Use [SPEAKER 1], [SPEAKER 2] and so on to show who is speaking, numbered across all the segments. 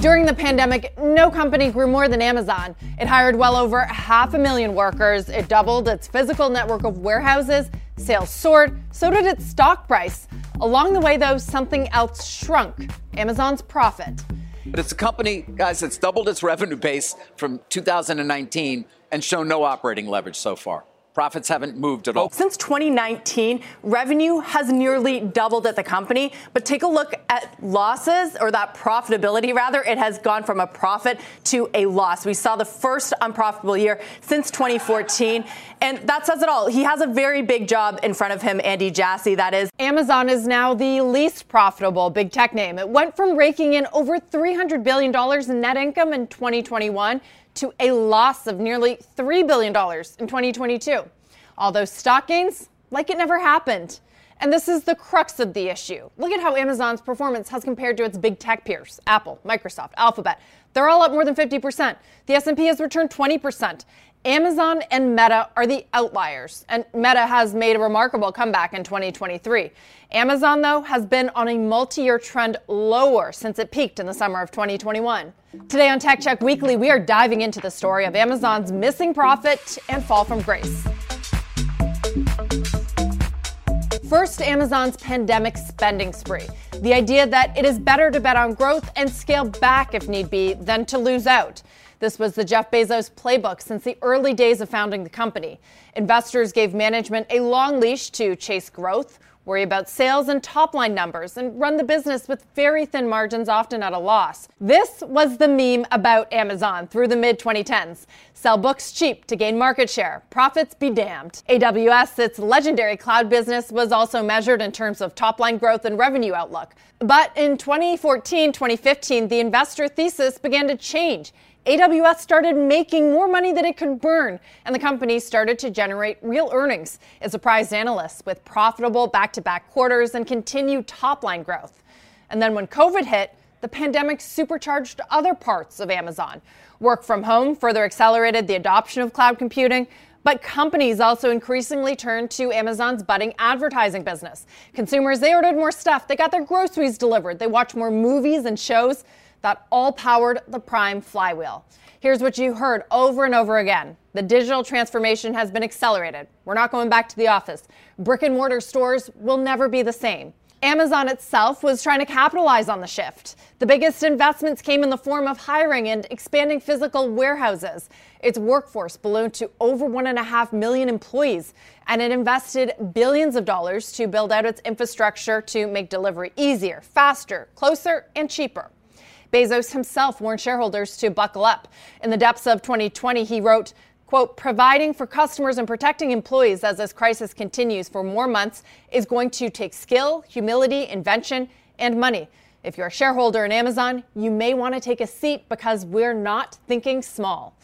[SPEAKER 1] During the pandemic, no company grew more than Amazon. It hired well over half a million workers. It doubled its physical network of warehouses. Sales soared. So did its stock price. Along the way, though, something else shrunk Amazon's profit.
[SPEAKER 2] But it's a company, guys, that's doubled its revenue base from 2019 and shown no operating leverage so far. Profits haven't moved at all.
[SPEAKER 3] Since 2019, revenue has nearly doubled at the company. But take a look at losses, or that profitability rather. It has gone from a profit to a loss. We saw the first unprofitable year since 2014. And that says it all. He has a very big job in front of him, Andy Jassy, that is.
[SPEAKER 1] Amazon is now the least profitable big tech name. It went from raking in over $300 billion in net income in 2021 to a loss of nearly $3 billion in 2022. All those stock gains, like it never happened. And this is the crux of the issue. Look at how Amazon's performance has compared to its big tech peers, Apple, Microsoft, Alphabet. They're all up more than 50%. The S&P has returned 20%. Amazon and Meta are the outliers, and Meta has made a remarkable comeback in 2023. Amazon, though, has been on a multi year trend lower since it peaked in the summer of 2021. Today on Tech Check Weekly, we are diving into the story of Amazon's missing profit and fall from grace. First, Amazon's pandemic spending spree. The idea that it is better to bet on growth and scale back if need be than to lose out. This was the Jeff Bezos playbook since the early days of founding the company. Investors gave management a long leash to chase growth, worry about sales and top line numbers, and run the business with very thin margins, often at a loss. This was the meme about Amazon through the mid 2010s. Sell books cheap to gain market share. Profits be damned. AWS, its legendary cloud business, was also measured in terms of top line growth and revenue outlook. But in 2014 2015, the investor thesis began to change. AWS started making more money than it could burn, and the company started to generate real earnings. It surprised analysts with profitable back to back quarters and continued top line growth. And then when COVID hit, the pandemic supercharged other parts of Amazon. Work from home further accelerated the adoption of cloud computing, but companies also increasingly turned to Amazon's budding advertising business. Consumers, they ordered more stuff, they got their groceries delivered, they watched more movies and shows that all powered the Prime flywheel. Here's what you heard over and over again the digital transformation has been accelerated. We're not going back to the office. Brick and mortar stores will never be the same. Amazon itself was trying to capitalize on the shift. The biggest investments came in the form of hiring and expanding physical warehouses. Its workforce ballooned to over one and a half million employees, and it invested billions of dollars to build out its infrastructure to make delivery easier, faster, closer, and cheaper. Bezos himself warned shareholders to buckle up. In the depths of 2020, he wrote, quote, providing for customers and protecting employees as this crisis continues for more months is going to take skill, humility, invention, and money. If you're a shareholder in Amazon, you may want to take a seat because we're not thinking small.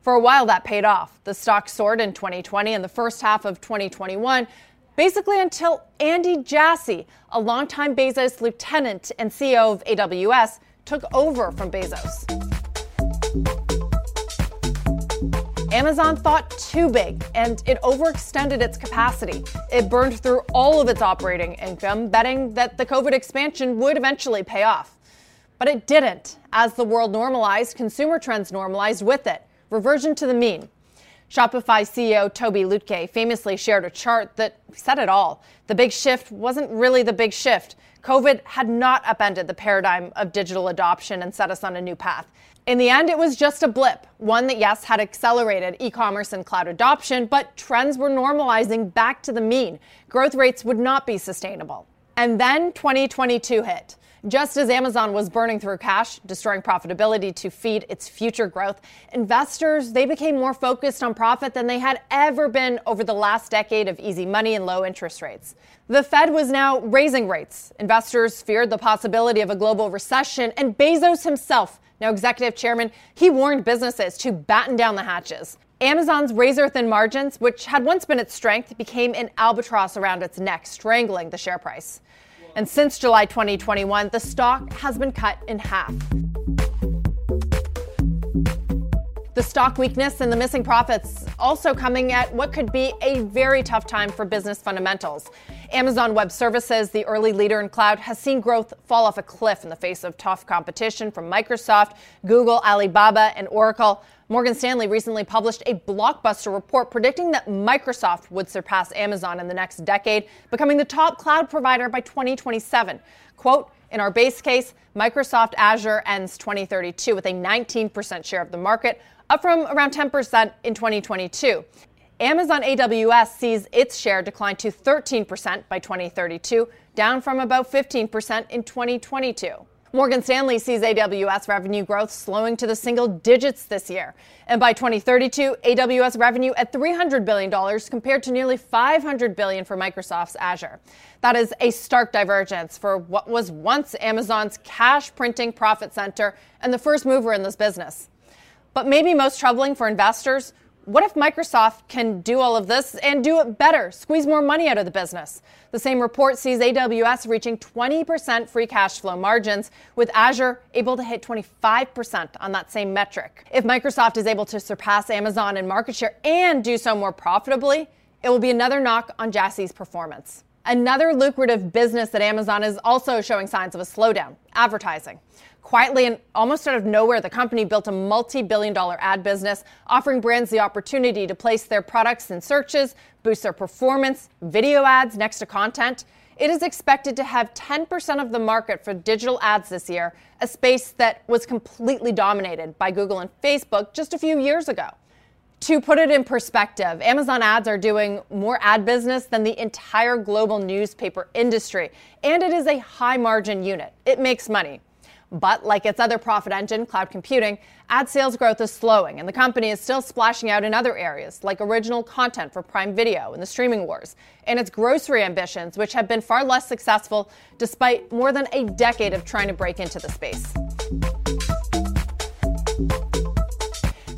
[SPEAKER 1] For a while, that paid off. The stock soared in 2020 and the first half of 2021, basically until Andy Jassy, a longtime Bezos lieutenant and CEO of AWS, took over from Bezos. Amazon thought too big and it overextended its capacity. It burned through all of its operating income, betting that the COVID expansion would eventually pay off. But it didn't. As the world normalized, consumer trends normalized with it. Reversion to the mean. Shopify CEO Toby Lütke famously shared a chart that said it all. The big shift wasn't really the big shift. COVID had not upended the paradigm of digital adoption and set us on a new path. In the end, it was just a blip, one that, yes, had accelerated e commerce and cloud adoption, but trends were normalizing back to the mean. Growth rates would not be sustainable. And then 2022 hit. Just as Amazon was burning through cash, destroying profitability to feed its future growth, investors, they became more focused on profit than they had ever been over the last decade of easy money and low interest rates. The Fed was now raising rates. Investors feared the possibility of a global recession, and Bezos himself, now executive chairman, he warned businesses to batten down the hatches. Amazon's razor thin margins, which had once been its strength, became an albatross around its neck, strangling the share price. And since July 2021, the stock has been cut in half. The stock weakness and the missing profits also coming at what could be a very tough time for business fundamentals. Amazon Web Services, the early leader in cloud, has seen growth fall off a cliff in the face of tough competition from Microsoft, Google, Alibaba, and Oracle. Morgan Stanley recently published a blockbuster report predicting that Microsoft would surpass Amazon in the next decade, becoming the top cloud provider by 2027. Quote, in our base case, Microsoft Azure ends 2032 with a 19% share of the market, up from around 10% in 2022. Amazon AWS sees its share decline to 13% by 2032, down from about 15% in 2022. Morgan Stanley sees AWS revenue growth slowing to the single digits this year. And by 2032, AWS revenue at $300 billion compared to nearly $500 billion for Microsoft's Azure. That is a stark divergence for what was once Amazon's cash printing profit center and the first mover in this business. But maybe most troubling for investors, what if Microsoft can do all of this and do it better, squeeze more money out of the business? The same report sees AWS reaching 20% free cash flow margins, with Azure able to hit 25% on that same metric. If Microsoft is able to surpass Amazon in market share and do so more profitably, it will be another knock on Jassy's performance. Another lucrative business at Amazon is also showing signs of a slowdown advertising. Quietly and almost out of nowhere, the company built a multi billion dollar ad business, offering brands the opportunity to place their products in searches, boost their performance, video ads next to content. It is expected to have 10% of the market for digital ads this year, a space that was completely dominated by Google and Facebook just a few years ago. To put it in perspective, Amazon ads are doing more ad business than the entire global newspaper industry, and it is a high margin unit. It makes money. But like its other profit engine, cloud computing, ad sales growth is slowing, and the company is still splashing out in other areas, like original content for Prime Video and the streaming wars, and its grocery ambitions, which have been far less successful despite more than a decade of trying to break into the space.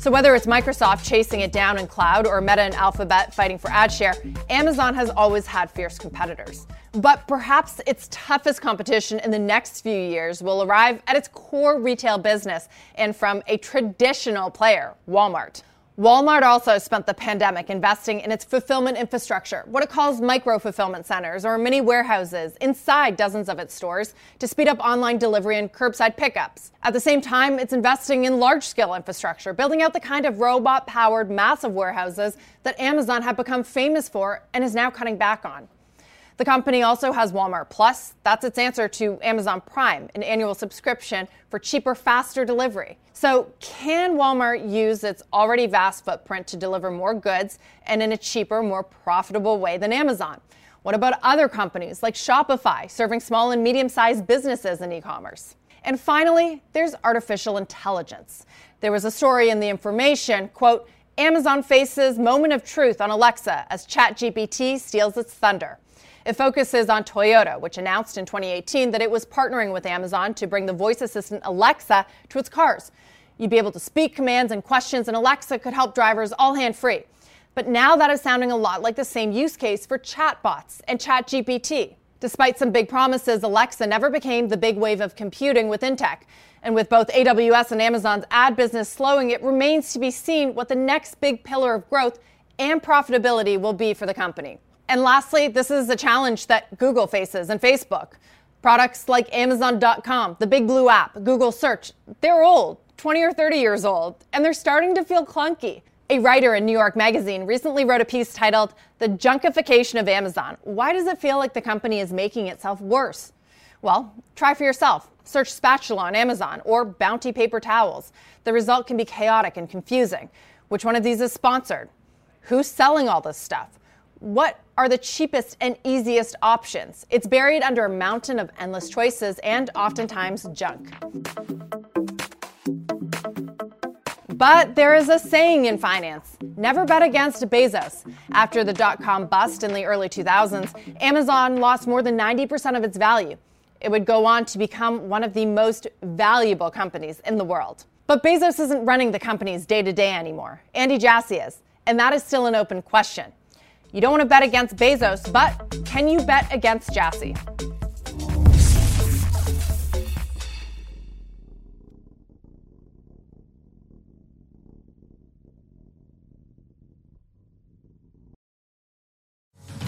[SPEAKER 1] So, whether it's Microsoft chasing it down in cloud or Meta and Alphabet fighting for ad share, Amazon has always had fierce competitors. But perhaps its toughest competition in the next few years will arrive at its core retail business and from a traditional player, Walmart. Walmart also spent the pandemic investing in its fulfillment infrastructure, what it calls micro fulfillment centers or mini warehouses inside dozens of its stores to speed up online delivery and curbside pickups. At the same time, it's investing in large scale infrastructure, building out the kind of robot powered massive warehouses that Amazon had become famous for and is now cutting back on. The company also has Walmart Plus. That's its answer to Amazon Prime, an annual subscription for cheaper, faster delivery. So, can Walmart use its already vast footprint to deliver more goods and in a cheaper, more profitable way than Amazon? What about other companies like Shopify, serving small and medium sized businesses in e commerce? And finally, there's artificial intelligence. There was a story in the information, quote, Amazon faces moment of truth on Alexa as ChatGPT steals its thunder. It focuses on Toyota, which announced in 2018 that it was partnering with Amazon to bring the voice assistant Alexa to its cars. You'd be able to speak commands and questions, and Alexa could help drivers all hand free. But now that is sounding a lot like the same use case for chatbots and ChatGPT. Despite some big promises, Alexa never became the big wave of computing within tech. And with both AWS and Amazon's ad business slowing, it remains to be seen what the next big pillar of growth and profitability will be for the company. And lastly, this is a challenge that Google faces and Facebook. Products like Amazon.com, the Big Blue app, Google Search, they're old, 20 or 30 years old, and they're starting to feel clunky. A writer in New York Magazine recently wrote a piece titled The Junkification of Amazon. Why does it feel like the company is making itself worse? Well, try for yourself. Search spatula on Amazon or Bounty paper towels. The result can be chaotic and confusing. Which one of these is sponsored? Who's selling all this stuff? What are the cheapest and easiest options? It's buried under a mountain of endless choices and oftentimes junk. But there is a saying in finance never bet against Bezos. After the dot com bust in the early 2000s, Amazon lost more than 90% of its value. It would go on to become one of the most valuable companies in the world. But Bezos isn't running the company's day to day anymore. Andy Jassy is, and that is still an open question. You don't want to bet against Bezos, but can you bet against Jassy?